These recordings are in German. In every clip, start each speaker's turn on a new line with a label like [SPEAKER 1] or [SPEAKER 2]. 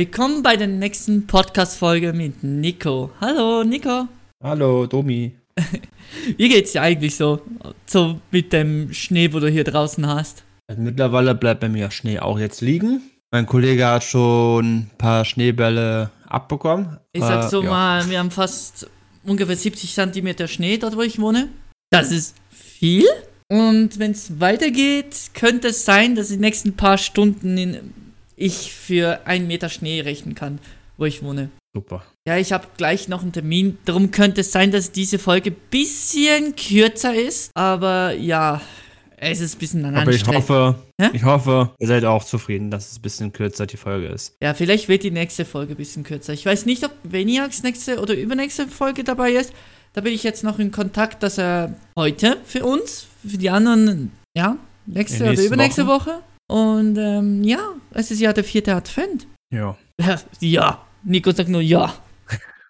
[SPEAKER 1] Willkommen bei der nächsten Podcast-Folge mit Nico. Hallo, Nico.
[SPEAKER 2] Hallo, Domi.
[SPEAKER 1] Wie geht's dir eigentlich so? So mit dem Schnee, wo du hier draußen hast?
[SPEAKER 2] Also mittlerweile bleibt bei mir Schnee auch jetzt liegen. Mein Kollege hat schon ein paar Schneebälle abbekommen.
[SPEAKER 1] Ich sag
[SPEAKER 2] Äh,
[SPEAKER 1] so
[SPEAKER 2] ja.
[SPEAKER 1] mal, wir haben fast ungefähr 70 Zentimeter Schnee dort, wo ich wohne. Das ist viel. Und wenn es weitergeht, könnte es sein, dass die nächsten paar Stunden in, ich für einen Meter Schnee rechnen kann, wo ich wohne.
[SPEAKER 2] Super.
[SPEAKER 1] Ja, ich habe gleich noch einen Termin. Darum könnte es sein, dass diese Folge bisschen kürzer ist. Aber ja, es ist ein bisschen an
[SPEAKER 2] Aber ich hoffe,
[SPEAKER 1] Hä?
[SPEAKER 2] ich hoffe, ihr seid auch zufrieden, dass es ein bisschen kürzer die Folge ist.
[SPEAKER 1] Ja, vielleicht wird die nächste Folge ein bisschen kürzer. Ich weiß nicht, ob Veniax nächste oder übernächste Folge dabei ist. Da bin ich jetzt noch in Kontakt, dass er heute für uns, für die anderen, ja, nächste oder übernächste Woche. Und ähm, ja, es ist ja der vierte Advent.
[SPEAKER 2] Ja.
[SPEAKER 1] Ja, Nico sagt nur ja.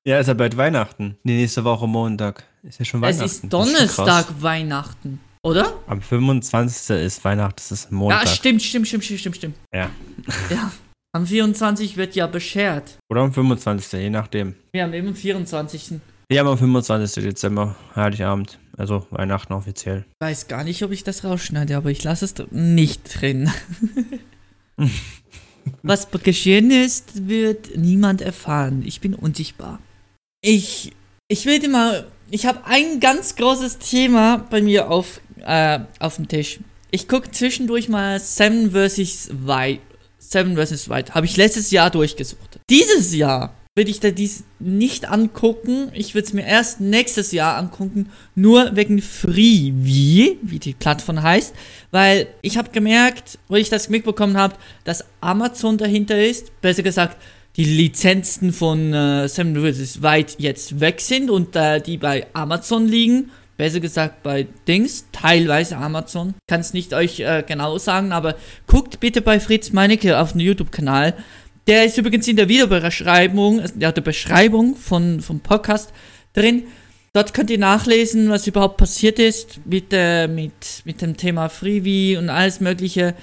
[SPEAKER 2] Ja, ist ja bald Weihnachten. Die nächste Woche Montag. Ist ja schon
[SPEAKER 1] Es
[SPEAKER 2] Weihnachten.
[SPEAKER 1] ist
[SPEAKER 2] Das schon
[SPEAKER 1] Donnerstag
[SPEAKER 2] krass.
[SPEAKER 1] Weihnachten, oder?
[SPEAKER 2] Am 25. ist Weihnachten, das ist Montag.
[SPEAKER 1] Ja, stimmt, stimmt, stimmt, stimmt, stimmt, stimmt.
[SPEAKER 2] Ja.
[SPEAKER 1] Ja. Am 24 wird ja beschert.
[SPEAKER 2] Oder am 25. je nachdem.
[SPEAKER 1] Wir haben eben 24.
[SPEAKER 2] Ja, am 25. Dezember, Heiligabend. Also Weihnachten offiziell.
[SPEAKER 1] Weiß gar nicht, ob ich das rausschneide, aber ich lasse es nicht drin. Was geschehen ist, wird niemand erfahren. Ich bin unsichtbar. Ich, ich will dir mal, ich habe ein ganz großes Thema bei mir auf, äh, auf dem Tisch. Ich gucke zwischendurch mal Seven vs. White. Seven vs. White. Habe ich letztes Jahr durchgesucht. Dieses Jahr würde ich da dies nicht angucken. Ich würde es mir erst nächstes Jahr angucken. Nur wegen Freevee, wie die Plattform heißt. Weil ich habe gemerkt, wo ich das mitbekommen habe, dass Amazon dahinter ist. Besser gesagt, die Lizenzen von äh, Seven vs. White jetzt weg sind und äh, die bei Amazon liegen. Besser gesagt bei Dings, teilweise Amazon. Kann es nicht euch äh, genau sagen, aber guckt bitte bei Fritz Meinecke auf dem YouTube-Kanal. Der ist übrigens in der Videobeschreibung, also ja, der Beschreibung von, vom Podcast drin. Dort könnt ihr nachlesen, was überhaupt passiert ist mit, äh, mit, mit dem Thema Freebie und alles Mögliche.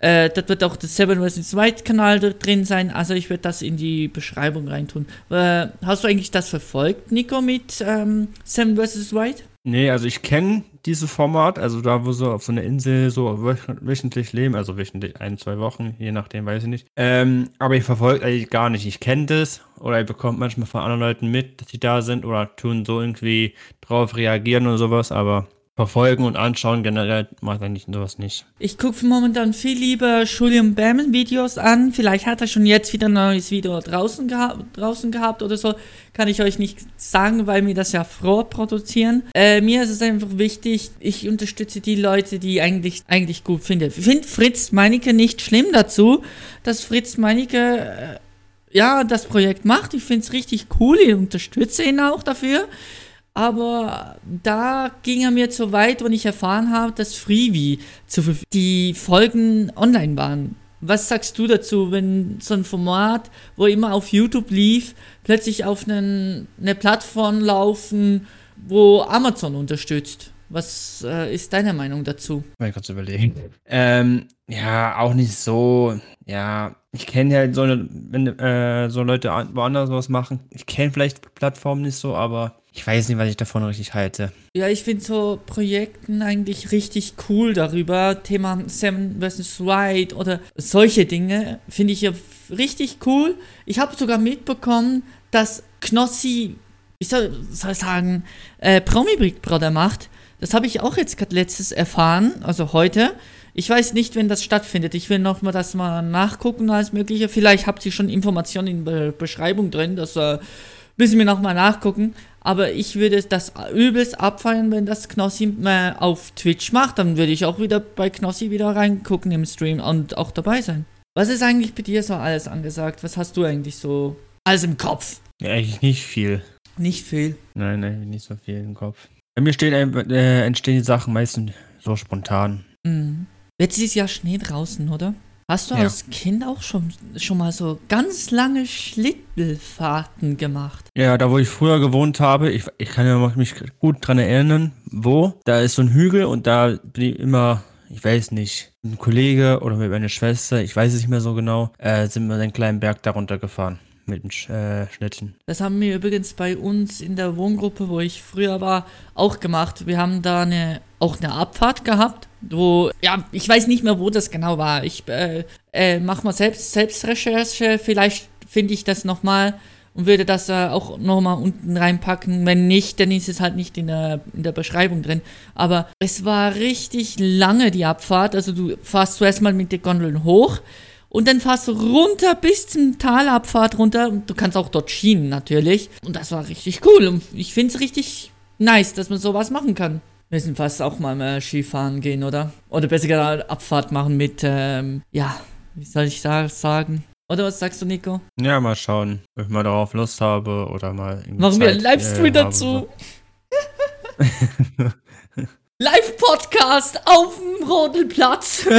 [SPEAKER 1] Äh, dort wird auch der Seven vs. White Kanal drin sein. Also ich werde das in die Beschreibung reintun. Äh, hast du eigentlich das verfolgt, Nico, mit ähm, Seven vs. White?
[SPEAKER 2] Nee, also ich kenne dieses Format, also da, wo sie auf so einer Insel so wöch- wöchentlich leben, also wöchentlich ein, zwei Wochen, je nachdem, weiß ich nicht. Ähm, aber ich verfolge eigentlich gar nicht. Ich kenne das oder ich bekomme manchmal von anderen Leuten mit, dass die da sind oder tun so irgendwie drauf reagieren oder sowas, aber verfolgen und anschauen generell macht eigentlich sowas nicht.
[SPEAKER 1] Ich gucke momentan viel lieber Julian Bam Videos an. Vielleicht hat er schon jetzt wieder ein neues Video draußen, geha draußen gehabt oder so. Kann ich euch nicht sagen, weil wir das ja vorproduzieren. Äh, mir ist es einfach wichtig, ich unterstütze die Leute, die eigentlich, eigentlich gut finde. Ich finde Fritz Meinecke nicht schlimm dazu, dass Fritz Meinecke äh, ja das Projekt macht. Ich finde es richtig cool. Ich unterstütze ihn auch dafür. Aber da ging er mir zu weit, und ich erfahren habe, dass Freebie zu die Folgen online waren. Was sagst du dazu, wenn so ein Format, wo immer auf YouTube lief, plötzlich auf einen, eine Plattform laufen, wo Amazon unterstützt? Was äh, ist deine Meinung dazu?
[SPEAKER 2] Mal kurz überlegen. Ähm, ja, auch nicht so. Ja, ich kenne ja so, wenn äh, so Leute an- woanders was machen. Ich kenne vielleicht die Plattform nicht so, aber ich weiß nicht, was ich davon richtig halte.
[SPEAKER 1] Ja, ich finde so Projekten eigentlich richtig cool darüber. Thema Seven vs. White oder solche Dinge finde ich ja richtig cool. Ich habe sogar mitbekommen, dass Knossi, ich soll, soll sagen, äh, Promi Big Brother macht. Das habe ich auch jetzt gerade letztes erfahren, also heute. Ich weiß nicht, wenn das stattfindet. Ich will noch mal das mal nachgucken, alles Mögliche. Vielleicht habt ihr schon Informationen in der Beschreibung drin. Das äh, müssen wir noch mal nachgucken. Aber ich würde das übelst abfeiern, wenn das Knossi äh, auf Twitch macht. Dann würde ich auch wieder bei Knossi wieder reingucken im Stream und auch dabei sein. Was ist eigentlich bei dir so alles angesagt? Was hast du eigentlich so alles im Kopf?
[SPEAKER 2] Ja, eigentlich nicht viel.
[SPEAKER 1] Nicht viel.
[SPEAKER 2] Nein, nein, nicht so viel im Kopf. Bei mir stehen, äh, entstehen die Sachen meistens so spontan.
[SPEAKER 1] Mhm. Jetzt ist ja Schnee draußen, oder? Hast du
[SPEAKER 2] Ja.
[SPEAKER 1] als Kind auch schon, schon mal so ganz lange Schlittelfahrten gemacht?
[SPEAKER 2] Ja, da wo ich früher gewohnt habe, ich, ich kann mich gut dran erinnern, wo, da ist so ein Hügel und da bin ich immer, ich weiß nicht, ein Kollege oder mit meiner Schwester, ich weiß es nicht mehr so genau, äh, sind wir den kleinen Berg darunter gefahren mit dem Sch äh, Schnittchen.
[SPEAKER 1] Das haben wir übrigens bei uns in der Wohngruppe, wo ich früher war, auch gemacht. Wir haben da eine, auch eine Abfahrt gehabt, wo, ja, ich weiß nicht mehr, wo das genau war. Ich äh, äh, mach mal selbst Selbstrecherche, vielleicht finde ich das nochmal und würde das äh, auch nochmal unten reinpacken. Wenn nicht, dann ist es halt nicht in der, in der Beschreibung drin. Aber es war richtig lange die Abfahrt. Also du fährst zuerst mal mit den Gondeln hoch und dann fahrst du runter bis zum Talabfahrt runter. Und du kannst auch dort schienen natürlich. Und das war richtig cool. Und ich finde es richtig nice, dass man sowas machen kann. Wir müssen fast auch mal mehr Skifahren gehen, oder? Oder besser gesagt Abfahrt machen mit, ähm, ja, wie soll ich sagen? Oder was sagst du, Nico?
[SPEAKER 2] Ja, mal schauen, ob ich mal darauf Lust habe oder mal.
[SPEAKER 1] Machen wir einen
[SPEAKER 2] Zeit,
[SPEAKER 1] Livestream
[SPEAKER 2] äh,
[SPEAKER 1] dazu. Live-Podcast auf dem Rodelplatz.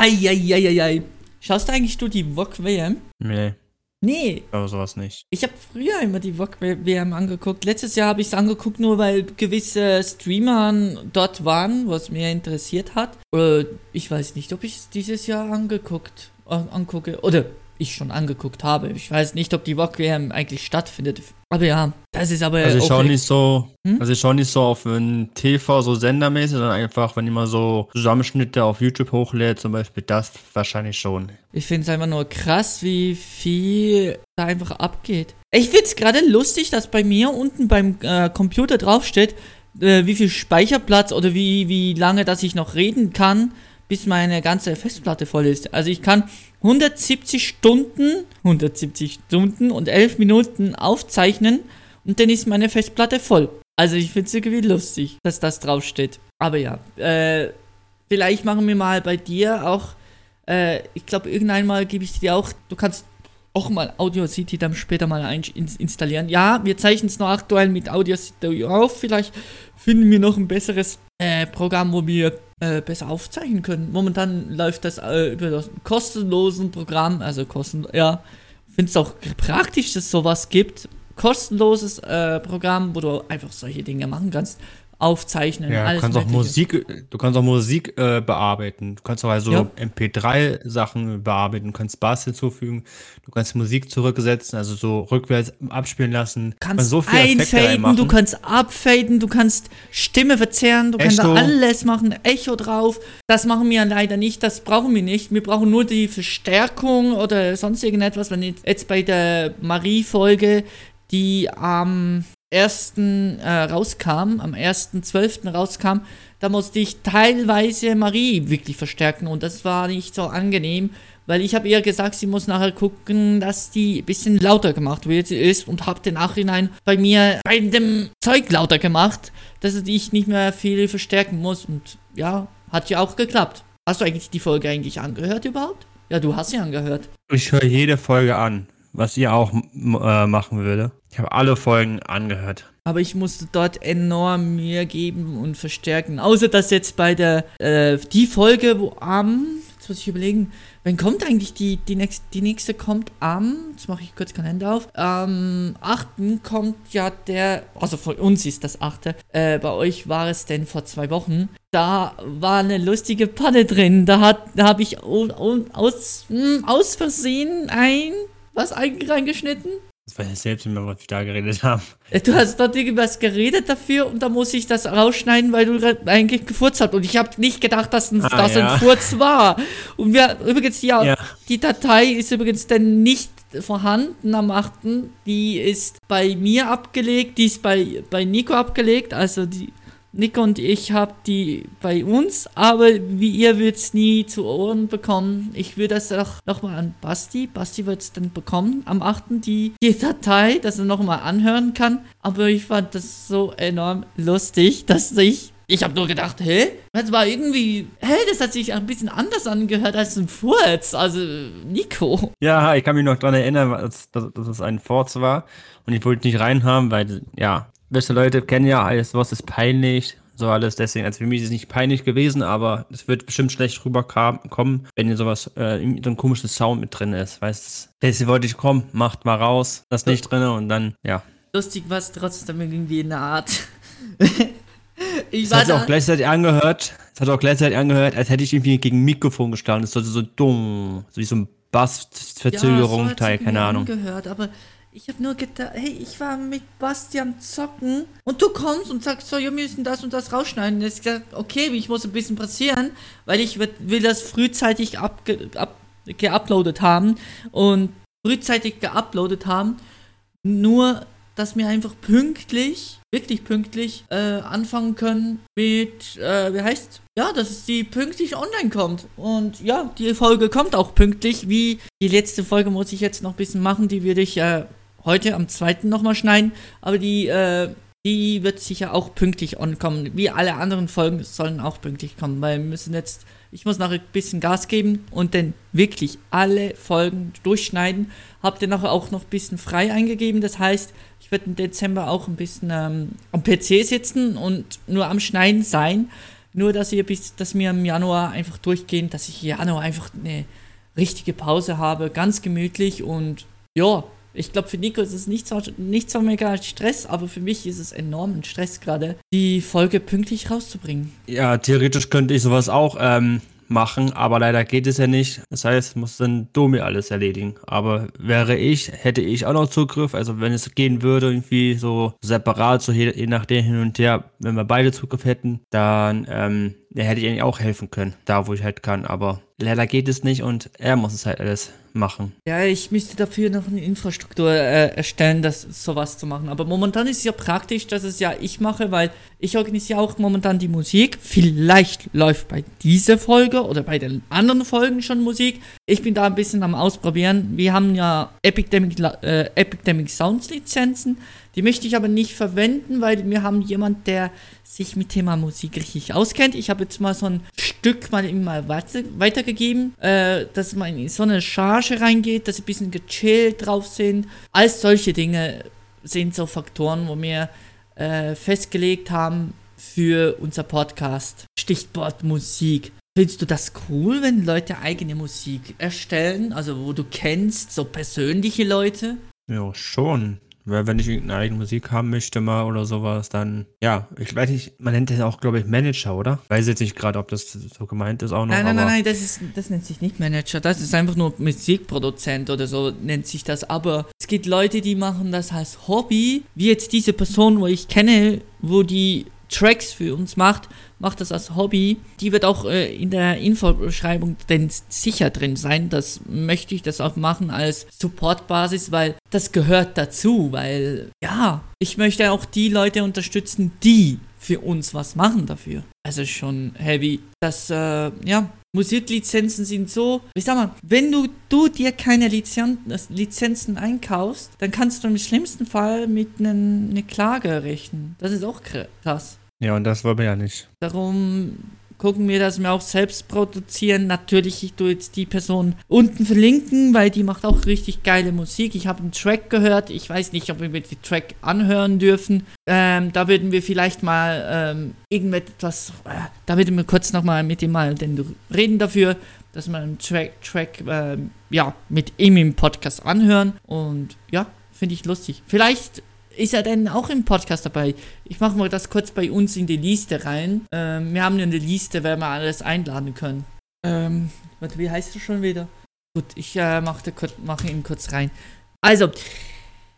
[SPEAKER 1] Eieieiei. Schaust du eigentlich du die VOG WM?
[SPEAKER 2] nee,
[SPEAKER 1] Nee,
[SPEAKER 2] aber sowas nicht.
[SPEAKER 1] ich habe früher immer die VOG WM angeguckt. Letztes Jahr habe ich es angeguckt, nur weil gewisse Streamer dort waren, was mir interessiert hat. Äh, ich weiß nicht, ob ich es dieses Jahr angeguckt angucke. Oder ich schon angeguckt habe. Ich weiß nicht, ob die VOG WM eigentlich stattfindet. Aber ja, das ist aber.
[SPEAKER 2] Also ich schaue nicht so,
[SPEAKER 1] Hm?
[SPEAKER 2] also ich schaue nicht so auf ein TV so sendermäßig, sondern einfach, wenn jemand so Zusammenschnitte auf YouTube hochlädt, zum Beispiel das wahrscheinlich schon.
[SPEAKER 1] Ich finde es einfach nur krass, wie viel da einfach abgeht. Ich find's gerade lustig, dass bei mir unten beim äh, Computer draufsteht, äh, wie viel Speicherplatz oder wie, wie lange, dass ich noch reden kann, bis meine ganze Festplatte voll ist. Also ich kann 170 Stunden, 170 Stunden und 11 Minuten aufzeichnen und dann ist meine Festplatte voll. Also ich find's irgendwie lustig, dass das draufsteht. Aber ja, äh, vielleicht machen wir mal bei dir auch äh, ich glaube, irgendwann mal gebe ich dir auch, du kannst auch mal Audacity dann später mal ein, ins, installieren. Ja, wir zeichnen es noch aktuell mit Audacity auf. Vielleicht finden wir noch ein besseres äh, Programm, wo wir äh, besser aufzeichnen können. Momentan läuft das äh, über das kostenlosen Programm, also kosten, ja. Finde es auch praktisch, dass sowas gibt. Kostenloses äh, Programm, wo du einfach solche Dinge machen kannst. Aufzeichnen,
[SPEAKER 2] Ja, du kannst auch. Musik, du kannst auch Musik äh, bearbeiten. Du kannst auch also
[SPEAKER 1] Ja.
[SPEAKER 2] MP3-Sachen bearbeiten, du kannst Bass hinzufügen, du kannst Musik zurücksetzen, also so rückwärts abspielen lassen. Du
[SPEAKER 1] kannst
[SPEAKER 2] so
[SPEAKER 1] einfaden, du kannst abfaden, du kannst Stimme verzerren, du kannst da
[SPEAKER 2] Echo.
[SPEAKER 1] alles machen, Echo drauf. Das machen wir leider nicht, das brauchen wir nicht. Wir brauchen nur die Verstärkung oder sonst irgendetwas. Wenn jetzt- jetzt bei der Marie-Folge, die am 1. Äh, rauskam, am 1.12. rauskam, da musste ich teilweise Marie wirklich verstärken und das war nicht so angenehm, weil ich habe ihr gesagt, sie muss nachher gucken, dass die ein bisschen lauter gemacht wird ist und habe den Nachhinein bei mir bei dem Zeug lauter gemacht, dass ich nicht mehr viel verstärken muss und ja, hat ja auch geklappt. Hast du eigentlich die Folge eigentlich angehört überhaupt? Ja, du hast sie angehört.
[SPEAKER 2] Ich höre jede Folge an, was ihr auch äh, machen würde. Ich habe alle Folgen angehört.
[SPEAKER 1] Aber ich musste dort enorm Mühe geben und verstärken. Außer dass jetzt bei der, äh, die Folge, wo am, jetzt muss ich überlegen, wann kommt eigentlich die, die, nächste, die nächste kommt am, jetzt mache ich kurz Kalender auf, am 8. kommt ja der, also von uns ist das 8. Äh, bei euch war es denn vor zwei Wochen. Da war eine lustige Panne drin. Da hat, da habe ich aus, hm, aus Versehen ein, was eigentlich reingeschnitten?
[SPEAKER 2] Das weiß ich selbst nicht mehr, was wir da geredet haben.
[SPEAKER 1] Du hast dort irgendwas geredet dafür und da muss ich das rausschneiden, weil du eigentlich gefurzt hast. Und ich habe nicht gedacht, dass ein,
[SPEAKER 2] Ah,
[SPEAKER 1] das
[SPEAKER 2] ja.
[SPEAKER 1] ein Furz war. Und wir, übrigens, ja,
[SPEAKER 2] Ja.
[SPEAKER 1] die Datei ist übrigens dann nicht vorhanden am 8. Die ist bei mir abgelegt, die ist bei, bei Nico abgelegt. Also die Nico und ich haben die bei uns, aber wie ihr wird es nie zu Ohren bekommen. Ich würde das auch nochmal an Basti. Basti wird es dann bekommen am 8. Die, die Datei, dass er nochmal anhören kann. Aber ich fand das so enorm lustig, dass ich. Ich habe nur gedacht, hä? Das war irgendwie. Hä? Das hat sich ein bisschen anders angehört als ein Furz. Also, Nico.
[SPEAKER 2] Ja, ich kann mich noch dran erinnern, dass, dass, dass es ein Forts war. Und ich wollte nicht reinhaben, weil, ja, beste Leute kennen ja alles, was ist peinlich. So alles, deswegen, also für mich ist es nicht peinlich gewesen, aber es wird bestimmt schlecht rüberkommen, wenn hier sowas, äh, so ein komisches Sound mit drin ist, weißt du. Deswegen wollte ich kommen, macht mal raus, das nicht drin und dann, ja.
[SPEAKER 1] Lustig war es trotzdem irgendwie in der Art. ich
[SPEAKER 2] Das
[SPEAKER 1] war
[SPEAKER 2] hat auch gleichzeitig angehört, Es hat auch gleichzeitig angehört, als hätte ich irgendwie gegen ein Mikrofon gestanden. Es sollte so dumm, so wie so ein Bassverzögerung,
[SPEAKER 1] ja,
[SPEAKER 2] Teil, keine Ahnung.
[SPEAKER 1] Gehört, aber ich habe nur gedacht, hey, ich war mit Bastian zocken und du kommst und sagst so, wir müssen das und das rausschneiden. Und ich gesagt, okay, ich muss ein bisschen passieren, weil ich will das frühzeitig abge, ab, geuploadet haben und frühzeitig geuploadet haben. Nur, dass wir einfach pünktlich, wirklich pünktlich, äh, anfangen können mit, äh, wie heißt, ja, dass es die pünktlich online kommt. Und ja, die Folge kommt auch pünktlich. Wie die letzte Folge muss ich jetzt noch ein bisschen machen, die würde ich äh, heute am 2. nochmal schneiden. Aber die, äh, die wird sicher auch pünktlich ankommen. Wie alle anderen Folgen sollen auch pünktlich kommen, weil wir müssen jetzt, ich muss noch ein bisschen Gas geben und dann wirklich alle Folgen durchschneiden. Habt ihr nachher auch noch ein bisschen frei eingegeben, das heißt, ich werde im Dezember auch ein bisschen ähm, am PC sitzen und nur am Schneiden sein. Nur, dass ihr bis, dass wir im Januar einfach durchgehen, dass ich im Januar einfach eine richtige Pause habe, ganz gemütlich und ja, ich glaube, für Nico ist es nicht so, nicht so mega Stress, aber für mich ist es enormen Stress gerade, die Folge pünktlich rauszubringen.
[SPEAKER 2] Ja, theoretisch könnte ich sowas auch ähm, machen, aber leider geht es ja nicht. Das heißt, muss dann Domi alles erledigen. Aber wäre ich, hätte ich auch noch Zugriff. Also wenn es gehen würde, irgendwie so separat, so je, je nachdem hin und her, wenn wir beide Zugriff hätten, dann ähm, ja, hätte ich eigentlich auch helfen können, da wo ich halt kann. Aber leider geht es nicht und er muss es halt alles machen.
[SPEAKER 1] Ja, ich müsste dafür noch eine Infrastruktur äh, erstellen, das sowas zu machen. Aber momentan ist es ja praktisch, dass es ja ich mache, weil ich organisiere auch momentan die Musik. Vielleicht läuft bei dieser Folge oder bei den anderen Folgen schon Musik. Ich bin da ein bisschen am Ausprobieren. Wir haben ja Epidemic, äh, Epidemic Sounds Lizenzen. Die möchte ich aber nicht verwenden, weil wir haben jemand, der sich mit Thema Musik richtig auskennt. Ich habe jetzt mal so ein Stück mal ihm mal weiter, weitergegeben, äh, dass man in so eine Charge reingeht, dass sie ein bisschen gechillt drauf sind. All solche Dinge sind so Faktoren, wo wir äh, festgelegt haben für unser Podcast. Stichwort Musik. Findest du das cool, wenn Leute eigene Musik erstellen? Also wo du kennst, so persönliche Leute?
[SPEAKER 2] Ja, schon. Weil wenn ich irgendeine eigene Musik haben möchte mal oder sowas, dann, ja, ich weiß nicht, man nennt das auch, glaube ich, Manager, oder? Weiß jetzt nicht gerade, ob das so gemeint ist auch noch.
[SPEAKER 1] Nein, nein, nein, nein, das, ist, das nennt sich nicht Manager, das ist einfach nur Musikproduzent oder so nennt sich das. Aber es gibt Leute, die machen das als Hobby, wie jetzt diese Person, wo ich kenne, wo die Tracks für uns macht, macht das als Hobby. Die wird auch äh, in der Infobeschreibung denn sicher drin sein. Das möchte ich das auch machen als Supportbasis, weil das gehört dazu, weil ja, ich möchte auch die Leute unterstützen, die für uns was machen dafür. Also schon heavy. Das, äh, ja, Musiklizenzen sind so, ich sag mal, wenn du, du dir keine Lizen Lizenzen einkaufst, dann kannst du im schlimmsten Fall mit einer Klage rechnen. Das ist auch krass.
[SPEAKER 2] Ja, und das wollen wir ja nicht.
[SPEAKER 1] Darum gucken wir, dass wir auch selbst produzieren. Natürlich, ich tue jetzt die Person unten verlinken, weil die macht auch richtig geile Musik. Ich habe einen Track gehört. Ich weiß nicht, ob wir den Track anhören dürfen. Ähm, da würden wir vielleicht mal ähm, irgendetwas, äh, da würden wir kurz nochmal mit ihm mal denn reden dafür, dass wir einen Track, Track äh, ja, mit ihm im Podcast anhören. Und ja, finde ich lustig. Vielleicht ist er denn auch im Podcast dabei? Ich mache mal das kurz bei uns in die Liste rein. Ähm, wir haben eine Liste, wer wir alles einladen können. Ähm, warte, wie heißt du schon wieder? Gut, ich äh, mache mach ihn kurz rein. Also,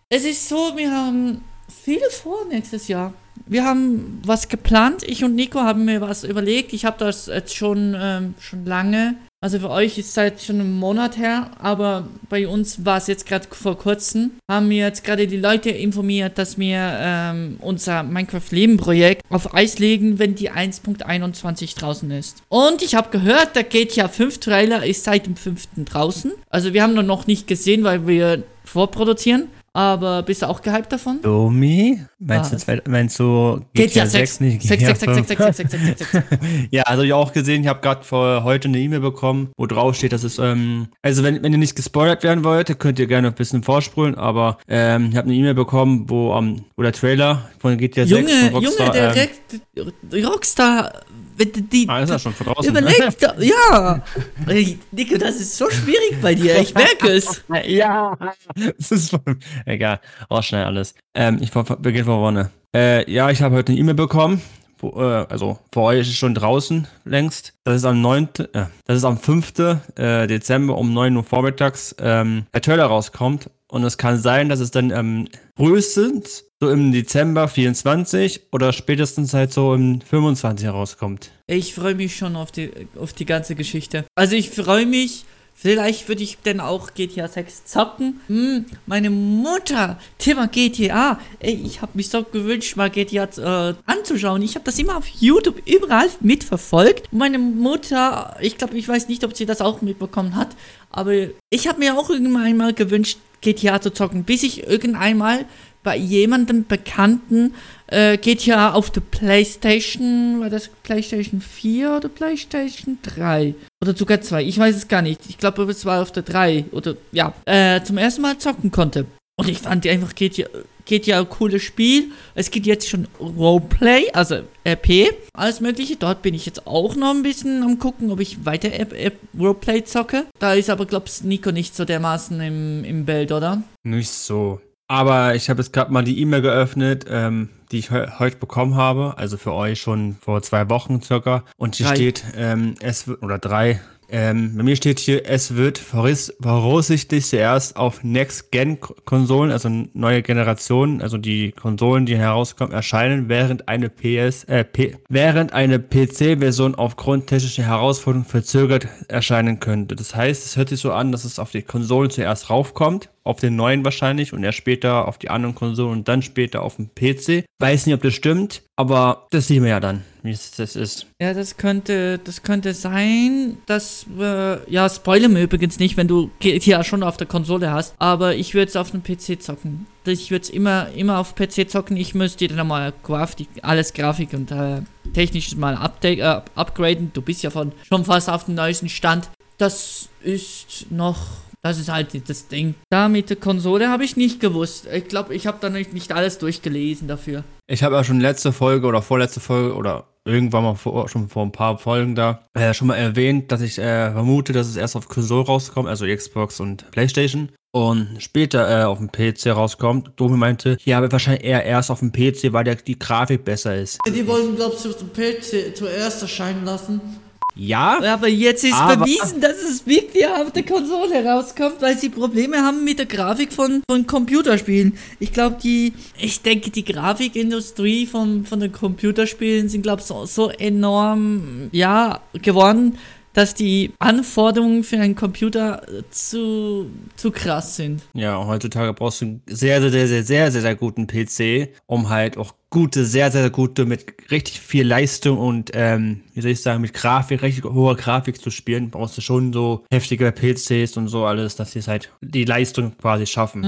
[SPEAKER 1] es ist so, wir haben viel vor nächstes Jahr. Wir haben was geplant. Ich und Nico haben mir was überlegt. Ich habe das jetzt schon, ähm, schon lange also für euch ist es seit schon einem Monat her, aber bei uns war es jetzt gerade vor kurzem. Haben wir jetzt gerade die Leute informiert, dass wir ähm, unser Minecraft-Leben-Projekt auf Eis legen, wenn die 1.21 draußen ist. Und ich habe gehört, der GTA 5 Trailer ist seit dem 5. draußen. Also wir haben noch nicht gesehen, weil wir vorproduzieren. Aber bist du auch gehypt davon?
[SPEAKER 2] Domi? Meinst, Was? du, meinst du
[SPEAKER 1] GTA 6? nicht 6, 6, 6, 6, 6, 6, 6, 6, 6, 6.
[SPEAKER 2] Ja, also ich auch gesehen, ich habe gerade vor heute eine E-Mail bekommen, wo drauf steht, dass es, ähm, also wenn, wenn ihr nicht gespoilert werden wollt, könnt ihr gerne ein bisschen vorspulen, aber ähm, ich habe eine E-Mail bekommen, wo, um, wo der Trailer von GTA
[SPEAKER 1] Junge, 6 von Rockstar... Junge, der ähm, Rockstar die,
[SPEAKER 2] ah, ist ja schon draußen.
[SPEAKER 1] Überleg doch, ja. Nico, das ist so schwierig bei dir, ich merke es.
[SPEAKER 2] ja, es ist voll, egal, auch schnell alles. Ähm, ich beginne von vorne. Äh, ja, ich habe heute eine E-Mail bekommen wo, äh, also für euch ist es schon draußen längst. Das ist am 9., äh, das ist am 5. Äh, Dezember um 9 Uhr vormittags ähm, der Trailer rauskommt. Und es kann sein, dass es dann ähm, frühestens so im Dezember 24 oder spätestens halt so im 25 herauskommt.
[SPEAKER 1] Ich freue mich schon auf die, auf die ganze Geschichte. Also ich freue mich, vielleicht würde ich dann auch GTA 6 zocken. Hm, meine Mutter, Thema GTA. Ey, ich habe mich so gewünscht, mal GTA äh, anzuschauen. Ich habe das immer auf YouTube überall mitverfolgt. Meine Mutter, ich glaube, ich weiß nicht, ob sie das auch mitbekommen hat, aber ich habe mir auch irgendwann einmal gewünscht, GTA zu zocken, bis ich irgendwann mal bei jemandem Bekannten äh, GTA auf der Playstation, war das Playstation 4 oder Playstation 3? Oder sogar 2, ich weiß es gar nicht. Ich glaube, es war auf der 3 oder ja, äh, zum ersten Mal zocken konnte. Und ich fand einfach GTA, GTA ein cooles Spiel. Es gibt jetzt schon Roleplay, also RP, alles mögliche. Dort bin ich jetzt auch noch ein bisschen am gucken, ob ich weiter App, App Roleplay zocke. Da ist aber, glaubst Nico nicht so dermaßen im, im Bild, oder?
[SPEAKER 2] Nicht so. Aber ich habe jetzt gerade mal die E-Mail geöffnet, ähm, die ich he heute bekommen habe. Also für euch schon vor zwei Wochen circa. Und hier
[SPEAKER 1] Drei.
[SPEAKER 2] steht, ähm, es wird, oder drei. Ähm, bei mir steht hier, es wird vorauss- voraussichtlich zuerst auf Next-Gen-Konsolen, also neue Generationen, also die Konsolen, die herauskommen, erscheinen, während eine PS, äh, P während eine PC-Version aufgrund technischer Herausforderungen verzögert erscheinen könnte. Das heißt, es hört sich so an, dass es auf die Konsolen zuerst raufkommt, auf den neuen wahrscheinlich und erst später auf die anderen Konsolen und dann später auf dem PC. Weiß nicht, ob das stimmt, aber das sehen wir ja dann, wie es das ist.
[SPEAKER 1] Ja, das könnte, das könnte sein, dass, äh, ja, spoiler mir übrigens nicht, wenn du GTA schon auf der Konsole hast, aber ich würde es auf dem PC zocken. Ich würde es immer, immer auf PC zocken. Ich müsste dann mal alles Grafik und äh, technisch mal update, äh, upgraden. Du bist ja von, schon fast auf dem neuesten Stand. Das ist noch das ist halt das Ding. Da mit der Konsole habe ich nicht gewusst. Ich glaube, ich habe da nicht, nicht alles durchgelesen dafür.
[SPEAKER 2] Ich habe ja schon letzte Folge oder vorletzte Folge oder irgendwann mal vor, schon vor ein paar Folgen da äh, schon mal erwähnt, dass ich äh, vermute, dass es erst auf Konsole rauskommt, also Xbox und Playstation. Und später äh, auf dem PC rauskommt. Domi meinte, ja, aber wahrscheinlich eher erst auf dem PC, weil der, die Grafik besser ist.
[SPEAKER 1] Die wollten, glaubst du, auf dem PC zuerst erscheinen lassen.
[SPEAKER 2] Ja,
[SPEAKER 1] Aber jetzt ist
[SPEAKER 2] Aber-
[SPEAKER 1] bewiesen, dass es wirklich auf der Konsole rauskommt, weil sie Probleme haben mit der Grafik von, von Computerspielen. Ich glaube, die, ich denke, die Grafikindustrie von, von den Computerspielen sind, glaube ich, so, so enorm, ja, geworden, dass die Anforderungen für einen Computer zu, zu krass sind.
[SPEAKER 2] Ja, heutzutage brauchst du einen sehr, sehr, sehr, sehr, sehr, sehr, sehr guten PC, um halt auch gute, sehr, sehr gute, mit richtig viel Leistung und, ähm, wie soll ich sagen, mit Grafik, richtig hoher Grafik zu spielen, brauchst du schon so heftige PCs und so alles, dass die es halt die Leistung quasi schaffen.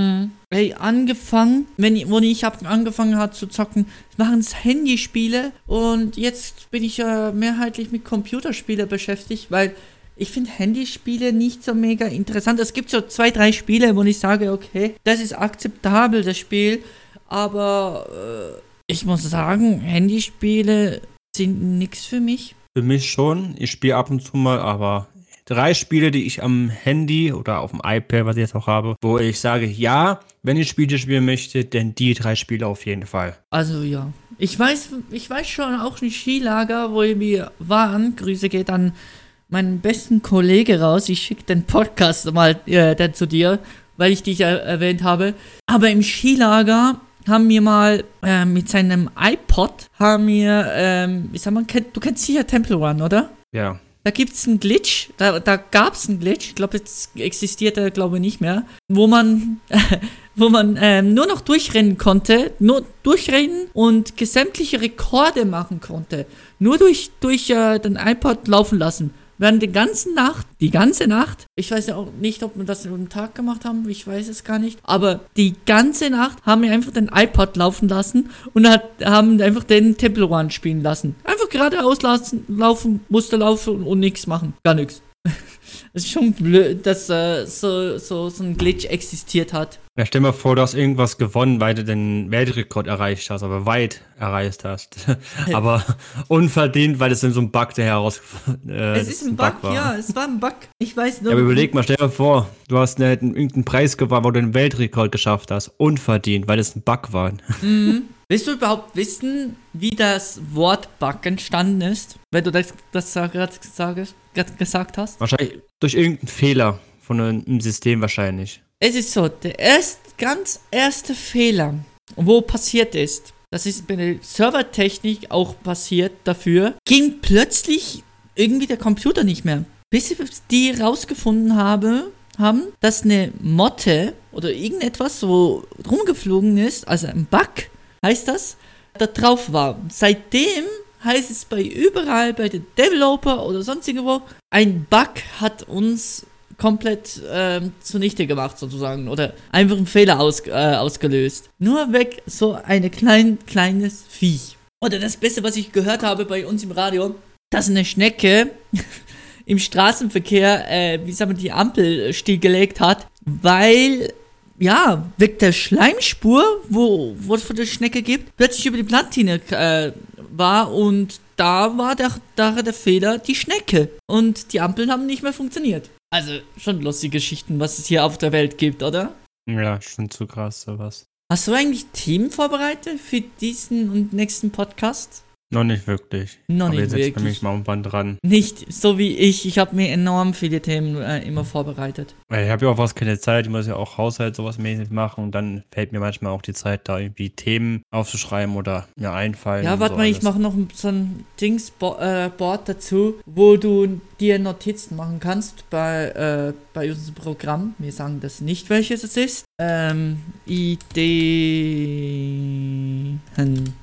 [SPEAKER 1] Ey, angefangen, wenn ich, wo ich hab angefangen hat zu zocken, machen es Handyspiele und jetzt bin ich ja mehrheitlich mit Computerspiele beschäftigt, weil ich finde Handyspiele nicht so mega interessant. Es gibt so zwei, drei Spiele, wo ich sage, okay, das ist akzeptabel, das Spiel, aber äh, ich muss sagen, Handyspiele sind nix für mich.
[SPEAKER 2] Für mich schon, ich spiele ab und zu mal, aber drei Spiele, die ich am Handy oder auf dem iPad, was ich jetzt auch habe, wo ich sage, ja, wenn ich Spiele spielen möchte, dann die drei Spiele auf jeden Fall.
[SPEAKER 1] Also ja. Ich weiß, ich weiß schon auch ein Skilager, wo wir waren. Grüße geht an meinen besten Kollege raus. Ich schicke den Podcast mal äh, dann zu dir, weil ich dich äh, erwähnt habe. Aber im Skilager haben wir mal äh, mit seinem iPod, haben wir, ähm, wie sag man, kennt, du kennst sicher Temple Run, oder?
[SPEAKER 2] Ja.
[SPEAKER 1] Da gibt es einen Glitch, da, da gab es einen Glitch, ich glaube, jetzt existiert er, glaube ich, nicht mehr, wo man, wo man ähm, nur noch durchrennen konnte, nur durchrennen und sämtliche Rekorde machen konnte. Nur durch, durch äh, den iPod laufen lassen. Während die ganze Nacht, die ganze Nacht, ich weiß ja auch nicht, ob wir das am Tag gemacht haben, ich weiß es gar nicht, aber die ganze Nacht haben wir einfach den iPod laufen lassen und hat, haben einfach den Temple Run spielen lassen. Einfach geradeaus lassen, laufen, musste laufen und, und nichts machen. Gar nichts. Es ist schon blöd, dass äh, so, so, so ein Glitch existiert hat.
[SPEAKER 2] Ja, stell mal vor, du hast irgendwas gewonnen, weil du den Weltrekord erreicht hast, aber weit erreicht hast. aber unverdient, weil es in so einem Bug der heraus.
[SPEAKER 1] Äh, es ist ein Bug, Bug ja, es war ein Bug. Ich weiß nur.
[SPEAKER 2] Ja, aber überleg mal, stell dir vor, du hast eine, irgendeinen Preis gewonnen, wo du den Weltrekord geschafft hast. Unverdient, weil es ein Bug war.
[SPEAKER 1] Mhm. Willst du überhaupt wissen, wie das Wort Bug entstanden ist? Wenn du das, das gerade gesagt hast?
[SPEAKER 2] Wahrscheinlich durch irgendeinen Fehler von einem System wahrscheinlich.
[SPEAKER 1] Es ist so, der erst, ganz erste Fehler, wo passiert ist, das ist bei der Servertechnik auch passiert dafür, ging plötzlich irgendwie der Computer nicht mehr. Bis die rausgefunden habe, haben, dass eine Motte oder irgendetwas so rumgeflogen ist, also ein Bug heißt das, da drauf war. Seitdem heißt es bei überall, bei den Developer oder sonstigen wo, ein Bug hat uns komplett äh, zunichte gemacht sozusagen oder einfach einen Fehler aus, äh, ausgelöst. Nur weg so ein klein, kleines Viech. Oder das Beste, was ich gehört habe bei uns im Radio, dass eine Schnecke im Straßenverkehr, äh, wie sagen wir, die Ampel stillgelegt hat, weil ja, weg der Schleimspur, wo, wo es von der Schnecke gibt, plötzlich über die Platine äh, war und da war der, da der Fehler die Schnecke. Und die Ampeln haben nicht mehr funktioniert. Also schon lustige Geschichten, was es hier auf der Welt gibt, oder?
[SPEAKER 2] Ja, schon zu krass, sowas.
[SPEAKER 1] Hast du eigentlich Themen vorbereitet für diesen und nächsten Podcast?
[SPEAKER 2] Noch nicht wirklich.
[SPEAKER 1] Noch
[SPEAKER 2] Aber
[SPEAKER 1] nicht
[SPEAKER 2] jetzt
[SPEAKER 1] wirklich.
[SPEAKER 2] setzt mich mal irgendwann dran.
[SPEAKER 1] Nicht so wie ich. Ich habe mir enorm viele Themen äh, immer vorbereitet.
[SPEAKER 2] Ich habe ja auch was keine Zeit. Ich muss ja auch Haushalt sowas mäßig machen. Und dann fällt mir manchmal auch die Zeit, da irgendwie Themen aufzuschreiben oder mir einfallen.
[SPEAKER 1] Ja, warte so mal, alles. ich mache noch so ein Dingsboard äh, dazu, wo du dir Notizen machen kannst bei, äh, bei unserem Programm. Wir sagen das nicht, welches es ist. Ähm, Ideen.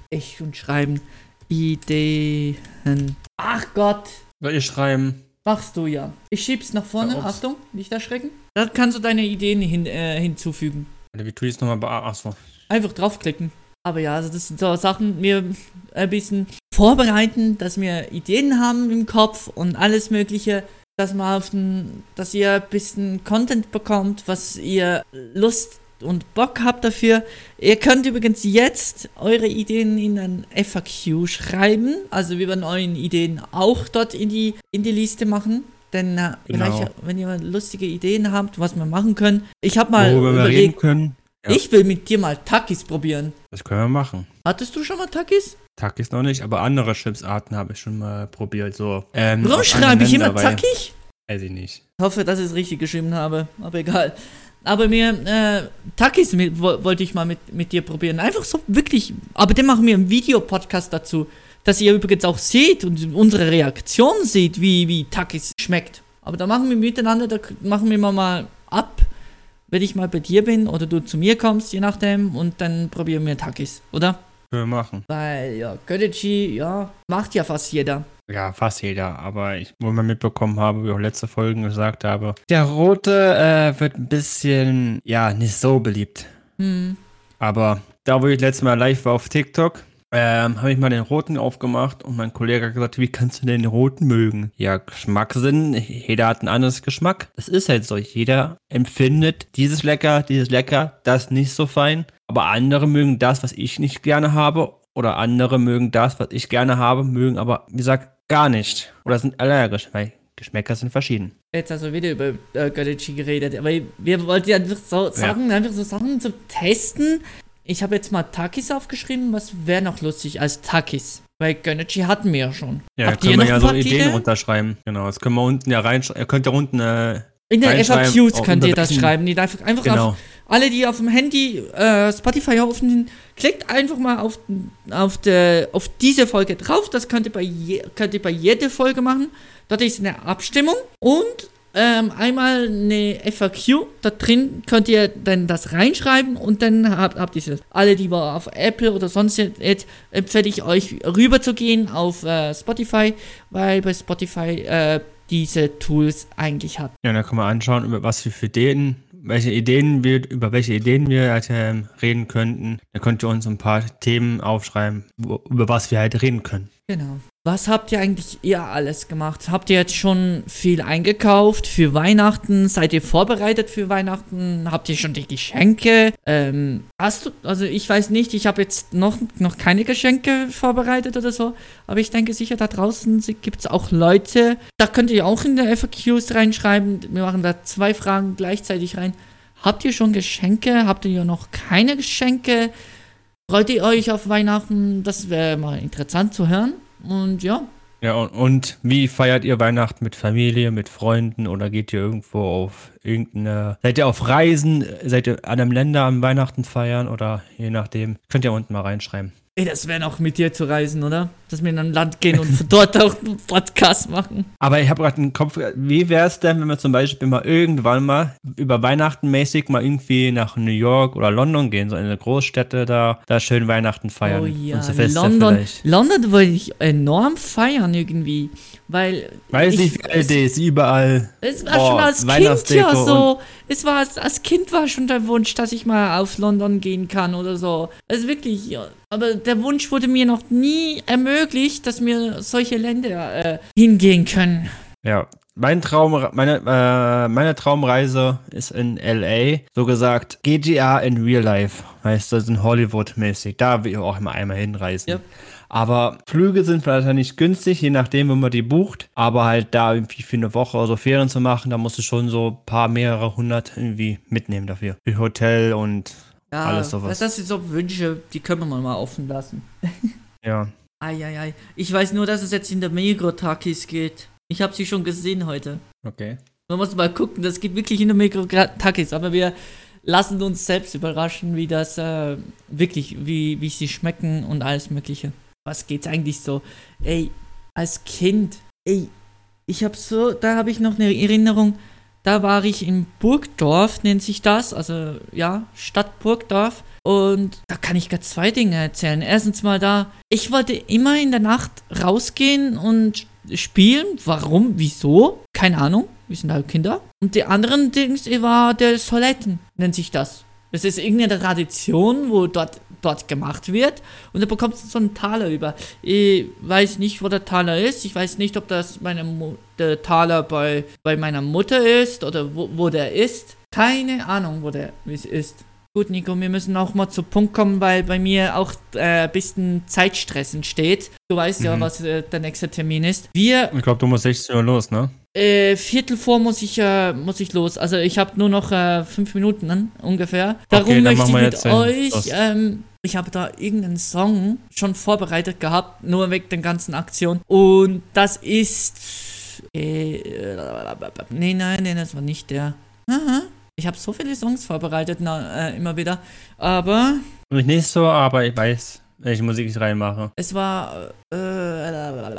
[SPEAKER 1] Ich und schreiben. Ideen. Ach Gott.
[SPEAKER 2] Soll ich schreiben?
[SPEAKER 1] Machst du ja. Ich schieb's nach vorne. Ja, Achtung, nicht erschrecken. Da kannst du deine Ideen hin, äh, hinzufügen.
[SPEAKER 2] Wie tue ich es nochmal? Achso.
[SPEAKER 1] Einfach draufklicken. Aber ja, also das sind so Sachen, wir ein bisschen vorbereiten, dass wir Ideen haben im Kopf und alles Mögliche, dass man auf den, dass ihr ein bisschen Content bekommt, was ihr Lust und Bock habt dafür. Ihr könnt übrigens jetzt eure Ideen in ein FAQ schreiben. Also wir werden eure Ideen auch dort in die, in die Liste machen. Denn äh, genau. wenn ihr lustige Ideen habt, was wir machen können. Ich habe mal
[SPEAKER 2] Worüber überlegt, wir reden können.
[SPEAKER 1] Ja. Ich will mit dir mal Takis probieren.
[SPEAKER 2] Das können wir machen.
[SPEAKER 1] Hattest du schon mal Takis?
[SPEAKER 2] Takis noch nicht, aber andere Chipsarten habe ich schon mal probiert. So,
[SPEAKER 1] ähm, Warum schreibe ich immer Takis?
[SPEAKER 2] Weiß ich nicht.
[SPEAKER 1] Ich hoffe, dass ich es richtig geschrieben habe, aber egal. Aber mir, äh, Takis mit, wollte ich mal mit, mit dir probieren. Einfach so wirklich. Aber dann machen wir einen Videopodcast dazu, dass ihr übrigens auch seht und unsere Reaktion seht, wie, wie Takis schmeckt. Aber da machen wir miteinander, da machen wir mal ab, wenn ich mal bei dir bin oder du zu mir kommst, je nachdem, und dann probieren wir Takis, oder?
[SPEAKER 2] Wir machen.
[SPEAKER 1] Weil, ja, Gödici, ja, macht ja fast jeder.
[SPEAKER 2] Ja, fast jeder. Aber ich, wo man mitbekommen habe, wie ich auch letzte Folgen gesagt habe, der rote äh, wird ein bisschen, ja, nicht so beliebt.
[SPEAKER 1] Hm.
[SPEAKER 2] Aber da, wo ich letztes Mal live war auf TikTok, ähm, habe ich mal den roten aufgemacht und mein Kollege hat gesagt, wie kannst du den roten mögen? Ja, Geschmackssinn, jeder hat einen anderen Geschmack. Das ist halt so. Jeder empfindet dieses lecker, dieses lecker, das nicht so fein. Aber andere mögen das, was ich nicht gerne habe. Oder andere mögen das, was ich gerne habe, mögen aber, wie gesagt, gar nicht. Oder sind allergisch, weil Geschmäcker sind verschieden.
[SPEAKER 1] Jetzt hast du wieder über äh, Gödici geredet, aber wir wollten ja einfach so Sachen, ja. einfach so Sachen zum Testen. Ich habe jetzt mal Takis aufgeschrieben. Was wäre noch lustig als Takis? Weil Gönichi hatten wir ja schon.
[SPEAKER 2] Ja, Habt können wir ja so Ideen Ideen runterschreiben. Genau, das können wir unten ja reinschreiben. Ihr könnt ja unten äh,
[SPEAKER 1] in den FAQs könnt ihr das schreiben. Die einfach, einfach genau. auf, alle, die auf dem Handy äh, Spotify aufnehmen, klickt einfach mal auf, auf, de, auf diese Folge drauf. Das könnt ihr, bei je, könnt ihr bei jeder Folge machen. Dort ist eine Abstimmung und ähm, einmal eine FAQ. Da drin könnt ihr dann das reinschreiben und dann habt, habt ihr das. Alle, die wir auf Apple oder sonst jetzt, empfehle ich euch rüber zu gehen auf äh, Spotify, weil bei Spotify äh, diese Tools eigentlich hat.
[SPEAKER 2] Ja, dann kann man anschauen, über was wir für Ideen, welche Ideen wir, über welche Ideen wir halt, äh, reden könnten. Da könnt ihr uns ein paar Themen aufschreiben, wo, über was wir halt reden können.
[SPEAKER 1] Genau. Was habt ihr eigentlich ihr alles gemacht? Habt ihr jetzt schon viel eingekauft für Weihnachten? Seid ihr vorbereitet für Weihnachten? Habt ihr schon die Geschenke? Ähm, hast du, also ich weiß nicht, ich habe jetzt noch, noch keine Geschenke vorbereitet oder so, aber ich denke sicher, da draußen gibt es auch Leute, da könnt ihr auch in der FAQs reinschreiben. Wir machen da zwei Fragen gleichzeitig rein. Habt ihr schon Geschenke? Habt ihr noch keine Geschenke? Freut ihr euch auf Weihnachten? Das wäre mal interessant zu hören. Und ja.
[SPEAKER 2] Ja, und, und, wie feiert ihr Weihnachten mit Familie, mit Freunden oder geht ihr irgendwo auf irgendeine. Seid ihr auf Reisen? Seid ihr an einem Länder am Weihnachten feiern oder je nachdem? Könnt ihr unten mal reinschreiben.
[SPEAKER 1] Ey, das wäre noch mit dir zu reisen, oder? Dass wir in ein Land gehen und dort auch einen Podcast machen.
[SPEAKER 2] Aber ich habe gerade einen Kopf, wie wäre es denn, wenn wir zum Beispiel mal irgendwann mal über Weihnachten mäßig mal irgendwie nach New York oder London gehen, so in eine Großstädte da, da schön Weihnachten feiern. Oh
[SPEAKER 1] ja, London, London wollte ich enorm feiern irgendwie, weil...
[SPEAKER 2] Weiß ich, nicht, wie alt ist, überall.
[SPEAKER 1] Es war oh, schon als Kind ja so, es war als, als Kind war schon der Wunsch, dass ich mal auf London gehen kann oder so. Also wirklich, ja. aber der Wunsch wurde mir noch nie ermöglicht, dass mir solche Länder äh, hingehen können.
[SPEAKER 2] Ja, mein Traum, meine, äh, meine Traumreise ist in LA. So gesagt, GTA in Real Life. Heißt das in Hollywood-mäßig. Da will ich auch immer einmal hinreisen. Yep. Aber Flüge sind vielleicht nicht günstig, je nachdem, wo man die bucht. Aber halt da irgendwie für eine Woche oder so Ferien zu machen, da musst du schon so ein paar, mehrere hundert irgendwie mitnehmen dafür. Für Hotel und ja, alles sowas.
[SPEAKER 1] Das sind so Wünsche, die können wir mal offen lassen.
[SPEAKER 2] ja.
[SPEAKER 1] Eieiei. Ich weiß nur, dass es jetzt in der Megro-Takis geht. Ich habe sie schon gesehen heute.
[SPEAKER 2] Okay.
[SPEAKER 1] Man muss mal gucken, das geht wirklich in der Megro-Takis. Aber wir lassen uns selbst überraschen, wie das äh, wirklich, wie, wie sie schmecken und alles Mögliche. Was geht's eigentlich so? Ey, als Kind, ey, ich habe so, da habe ich noch eine Erinnerung. Da war ich in Burgdorf, nennt sich das, also ja, Stadt Burgdorf. Und da kann ich gerade zwei Dinge erzählen. Erstens mal da, ich wollte immer in der Nacht rausgehen und spielen. Warum? Wieso? Keine Ahnung. Wir sind halt Kinder. Und die anderen Dings war der Soletten, nennt sich das. Das ist irgendeine Tradition, wo dort, dort gemacht wird. Und da bekommst du so einen Taler über. Ich weiß nicht, wo der Taler ist. Ich weiß nicht, ob das meine der Taler bei, bei meiner Mutter ist oder wo, wo der ist. Keine Ahnung, wo der ist. Gut, Nico, wir müssen auch mal zu Punkt kommen, weil bei mir auch äh, ein bisschen Zeitstress entsteht. Du weißt mhm. ja, was äh, der nächste Termin ist. Wir.
[SPEAKER 2] Ich glaube, du musst 16 Uhr los, ne?
[SPEAKER 1] Äh, Viertel vor muss ich, äh, muss ich los. Also ich habe nur noch äh, fünf Minuten ne, ungefähr. Darum okay, möchte ich mit euch. Ähm, ich habe da irgendeinen Song schon vorbereitet gehabt, nur wegen der ganzen Aktion. Und das ist. Äh, nee, nein, nee, das war nicht der. Aha. Ich habe so viele Songs vorbereitet, na, äh, immer wieder. Aber.
[SPEAKER 2] Ich nicht so, aber ich weiß, welche Musik ich reinmache.
[SPEAKER 1] Es war. Äh,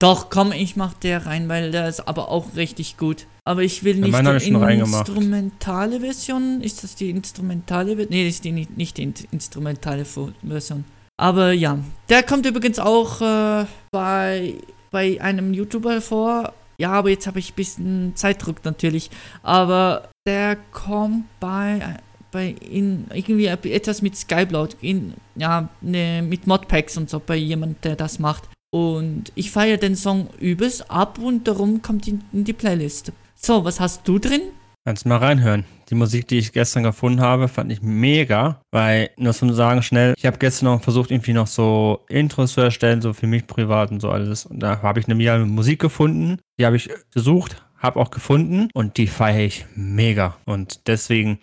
[SPEAKER 1] doch, komm, ich mach der rein, weil der ist aber auch richtig gut. Aber ich will nicht
[SPEAKER 2] ja, die
[SPEAKER 1] instrumentale Version. Ist das die instrumentale Version? Nee, das ist die nicht, nicht die instrumentale Version. Aber ja, der kommt übrigens auch äh, bei, bei einem YouTuber vor. Ja, aber jetzt habe ich ein bisschen Zeitdruck natürlich. Aber der kommt bei, bei in, irgendwie etwas mit Skyblood, in, ja, ne, mit Modpacks und so, bei jemand, der das macht. Und ich feiere den Song übelst ab und darum kommt in, in die Playlist. So, was hast du drin?
[SPEAKER 2] Kannst mal reinhören. Die Musik, die ich gestern gefunden habe, fand ich mega, weil, nur zum Sagen schnell, ich habe gestern noch versucht, irgendwie noch so Intros zu erstellen, so für mich privat und so alles. Und da habe ich eine Musik gefunden, die habe ich gesucht, habe auch gefunden und die feiere ich mega. Und deswegen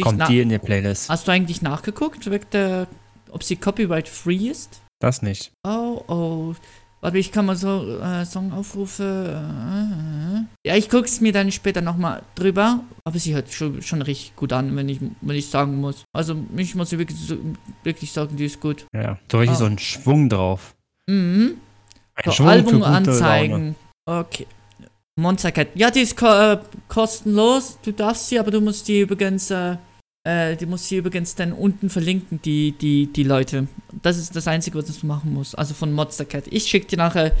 [SPEAKER 2] kommt die in die Playlist.
[SPEAKER 1] Hast du eigentlich nachgeguckt, ob sie copyright-free ist?
[SPEAKER 2] Das nicht.
[SPEAKER 1] Oh, oh. Warte, ich kann mal so äh, Songaufrufe. Äh, ja, ich guck's mir dann später nochmal drüber. Aber sie hört schon, schon richtig gut an, wenn ich, wenn ich sagen muss. Also, ich muss wirklich, wirklich sagen, die ist gut.
[SPEAKER 2] Ja, so richtig oh. so ein Schwung drauf.
[SPEAKER 1] Mhm. Ein so, Schwung Album anzeigen. Okay. Monster Cat. Ja, die ist ko äh, kostenlos. Du darfst sie, aber du musst die übrigens, äh, äh, die musst sie übrigens dann unten verlinken, die, die, die Leute. Das ist das Einzige, was du machen musst. Also von Monster Cat. Ich schicke dir nachher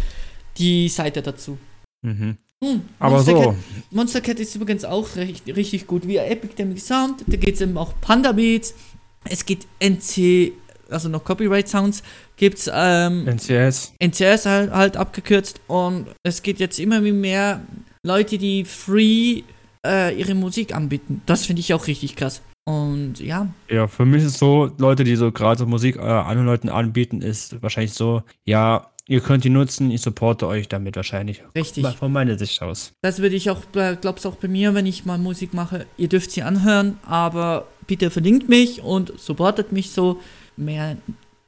[SPEAKER 1] die Seite dazu.
[SPEAKER 2] Mhm. Hm, aber so.
[SPEAKER 1] Cat, Monster Cat ist übrigens auch richtig, richtig gut. Wie Epic Demic Sound. Da geht es eben auch Panda Beats. Es geht NC, also noch Copyright Sounds, gibt's ähm,
[SPEAKER 2] NCS.
[SPEAKER 1] NCS halt, halt abgekürzt und es gibt jetzt immer mehr Leute, die free äh, ihre Musik anbieten. Das finde ich auch richtig krass. Und ja,
[SPEAKER 2] Ja, für mich ist so, Leute, die so gerade so Musik äh, anderen Leuten anbieten, ist wahrscheinlich so, ja, ihr könnt die nutzen, ich supporte euch damit wahrscheinlich.
[SPEAKER 1] richtig.
[SPEAKER 2] Von meiner Sicht aus.
[SPEAKER 1] Das würde ich auch, äh, glaub's auch bei mir, wenn ich mal Musik mache. Ihr dürft sie anhören, aber bitte verlinkt mich und supportet mich so. Mehr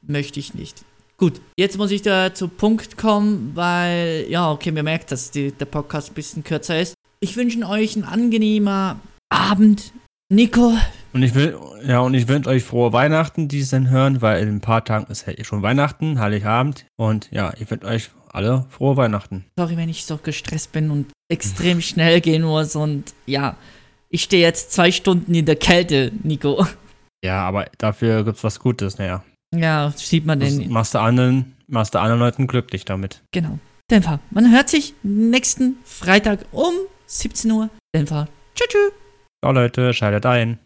[SPEAKER 1] möchte ich nicht. Gut, jetzt muss ich da zu Punkt kommen, weil, ja, okay, mir merkt, dass die, der Podcast ein bisschen kürzer ist. Ich wünsche euch einen angenehmer Abend. Nico,
[SPEAKER 2] Und ich will, ja, und ich wünsche euch frohe Weihnachten, die es dann hören, weil in ein paar Tagen ist ja eh schon Weihnachten, Heiligabend. Und ja, ich wünsche euch alle frohe Weihnachten.
[SPEAKER 1] sorry, wenn ich so gestresst bin und extrem schnell gehen muss und ja, ich stehe jetzt zwei Stunden in der Kälte, Nico.
[SPEAKER 2] Ja, aber dafür gibt's was Gutes, naja.
[SPEAKER 1] Ja, sieht man
[SPEAKER 2] Das
[SPEAKER 1] den.
[SPEAKER 2] machst du anderen, machst du anderen Leuten glücklich damit.
[SPEAKER 1] Genau. Dämpfer. Man hört sich nächsten Freitag um 17 Uhr. Dämpfer. Tschüss. tschüss.
[SPEAKER 2] Ja, Leute, schaltet ein.